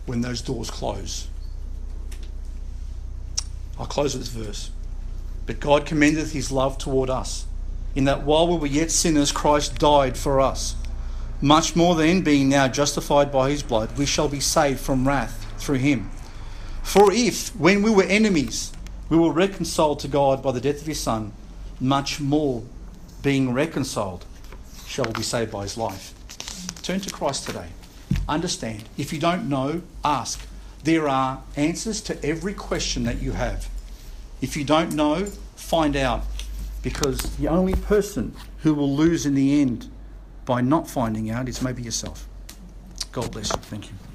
when those doors close. I'll close with this verse. But God commendeth his love toward us, in that while we were yet sinners, Christ died for us. Much more then, being now justified by his blood, we shall be saved from wrath through him. For if, when we were enemies, we were reconciled to God by the death of his Son, much more, being reconciled, shall we be saved by his life. Turn to Christ today. Understand. If you don't know, ask. There are answers to every question that you have. If you don't know, find out. Because the only person who will lose in the end by not finding out is maybe yourself. God bless you. Thank you.